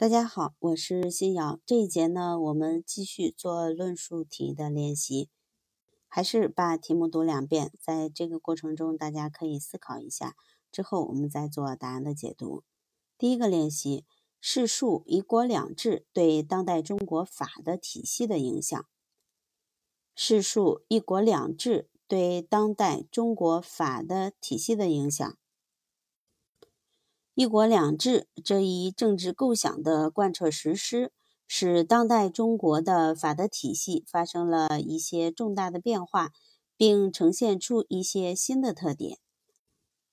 大家好，我是新瑶。这一节呢，我们继续做论述题的练习，还是把题目读两遍。在这个过程中，大家可以思考一下，之后我们再做答案的解读。第一个练习：试述“一国两制”对当代中国法的体系的影响。试述“一国两制”对当代中国法的体系的影响。一国两制这一政治构想的贯彻实施，使当代中国的法的体系发生了一些重大的变化，并呈现出一些新的特点。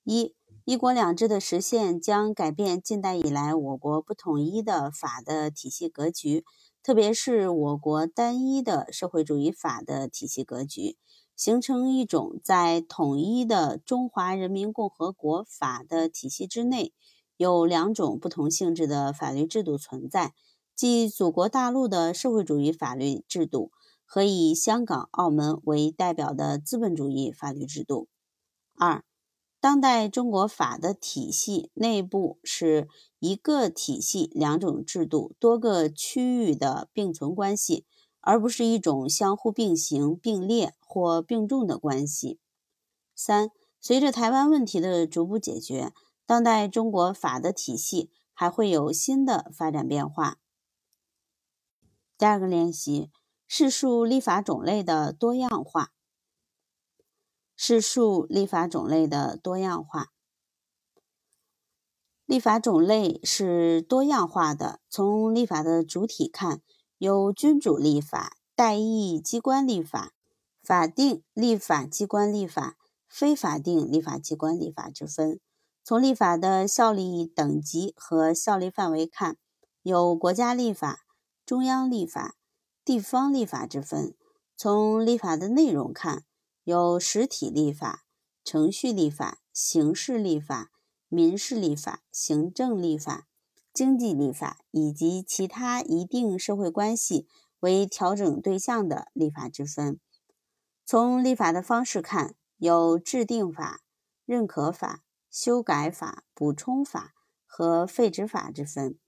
一、一国两制的实现将改变近代以来我国不统一的法的体系格局，特别是我国单一的社会主义法的体系格局，形成一种在统一的中华人民共和国法的体系之内。有两种不同性质的法律制度存在，即祖国大陆的社会主义法律制度和以香港、澳门为代表的资本主义法律制度。二，当代中国法的体系内部是一个体系、两种制度、多个区域的并存关系，而不是一种相互并行、并列或并重的关系。三，随着台湾问题的逐步解决。当代中国法的体系还会有新的发展变化。第二个练习：世述立法种类的多样化。世述立法种类的多样化。立法种类是多样化的。从立法的主体看，有君主立法、代议机关立法、法定立法机关立法、非法定立法机关立法之分。从立法的效力等级和效力范围看，有国家立法、中央立法、地方立法之分；从立法的内容看，有实体立法、程序立法、形式立法、民事立法、行政立法、经济立法以及其他一定社会关系为调整对象的立法之分。从立法的方式看，有制定法、认可法。修改法、补充法和废止法之分，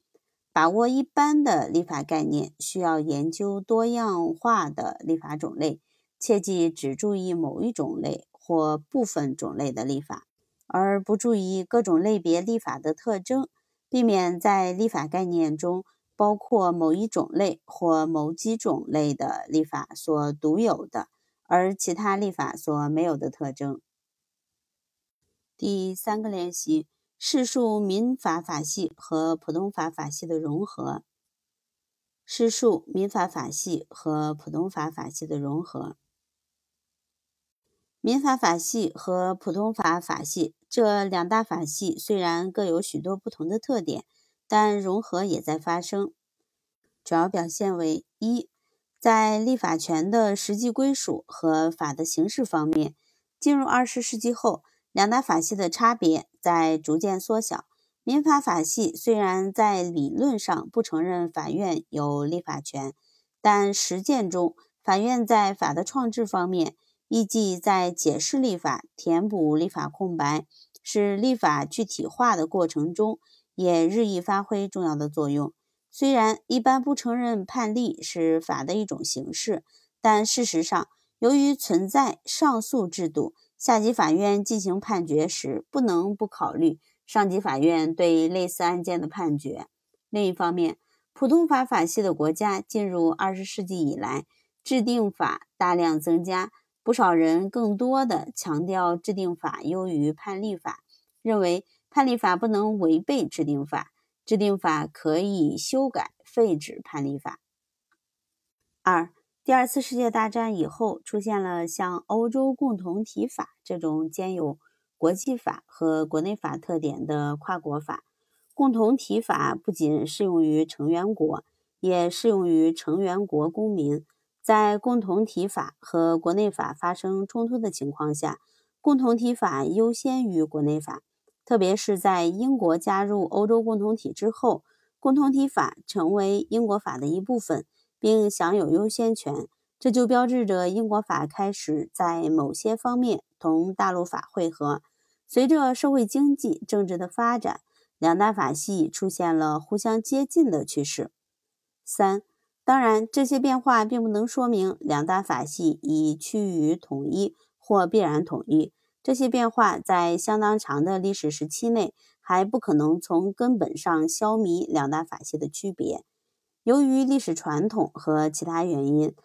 把握一般的立法概念，需要研究多样化的立法种类，切忌只注意某一种类或部分种类的立法，而不注意各种类别立法的特征，避免在立法概念中包括某一种类或某几种类的立法所独有的，而其他立法所没有的特征。第三个练习：试述民法法系和普通法法系的融合。试述民法法系和普通法法系的融合。民法法系和普通法法系这两大法系虽然各有许多不同的特点，但融合也在发生。主要表现为：一，在立法权的实际归属和法的形式方面，进入二十世纪后。两大法系的差别在逐渐缩小。民法法系虽然在理论上不承认法院有立法权，但实践中，法院在法的创制方面，亦即在解释立法、填补立法空白、使立法具体化的过程中，也日益发挥重要的作用。虽然一般不承认判例是法的一种形式，但事实上，由于存在上诉制度。下级法院进行判决时，不能不考虑上级法院对类似案件的判决。另一方面，普通法法系的国家进入二十世纪以来，制定法大量增加，不少人更多的强调制定法优于判例法，认为判例法不能违背制定法，制定法可以修改废止判例法。二。第二次世界大战以后，出现了像欧洲共同体法这种兼有国际法和国内法特点的跨国法。共同体法不仅适用于成员国，也适用于成员国公民。在共同体法和国内法发生冲突的情况下，共同体法优先于国内法。特别是在英国加入欧洲共同体之后，共同体法成为英国法的一部分。并享有优先权，这就标志着英国法开始在某些方面同大陆法汇合。随着社会经济、政治的发展，两大法系出现了互相接近的趋势。三，当然，这些变化并不能说明两大法系已趋于统一或必然统一。这些变化在相当长的历史时期内还不可能从根本上消弭两大法系的区别。由于历史传统和其他原因，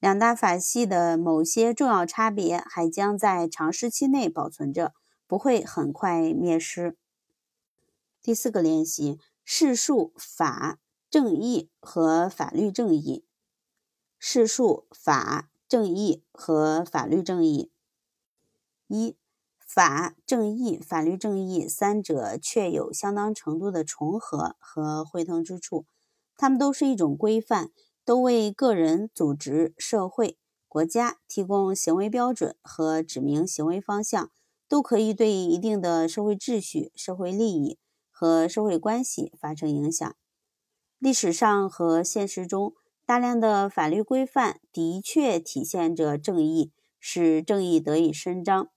两大法系的某些重要差别还将在长时期内保存着，不会很快灭失。第四个练习：事数法。正义和法律正义，世数法正义和法律正义。一法正义、法律正义三者确有相当程度的重合和汇通之处。它们都是一种规范，都为个人、组织、社会、国家提供行为标准和指明行为方向，都可以对一定的社会秩序、社会利益和社会关系发生影响。历史上和现实中，大量的法律规范的确体现着正义，使正义得以伸张。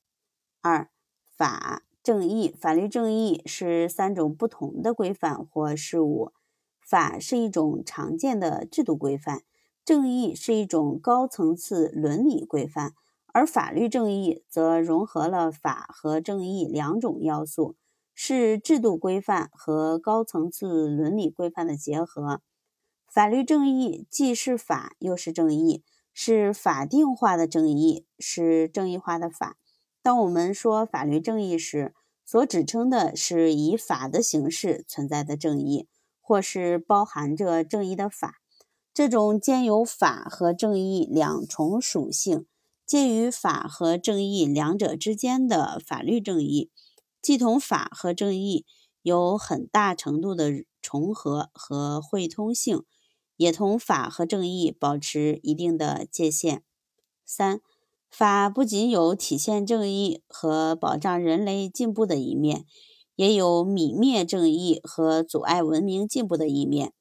二、法正义、法律正义是三种不同的规范或事物。法是一种常见的制度规范，正义是一种高层次伦理规范，而法律正义则融合了法和正义两种要素。是制度规范和高层次伦理规范的结合。法律正义既是法又是正义，是法定化的正义，是正义化的法。当我们说法律正义时，所指称的是以法的形式存在的正义，或是包含着正义的法。这种兼有法和正义两重属性，介于法和正义两者之间的法律正义。既同法和正义有很大程度的重合和汇通性，也同法和正义保持一定的界限。三，法不仅有体现正义和保障人类进步的一面，也有泯灭正义和阻碍文明进步的一面。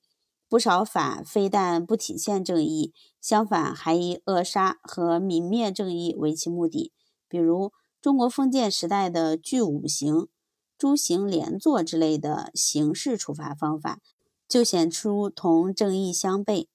不少法非但不体现正义，相反还以扼杀和泯灭正义为其目的，比如。中国封建时代的具五行、诸行连坐之类的刑事处罚方法，就显出同正义相悖。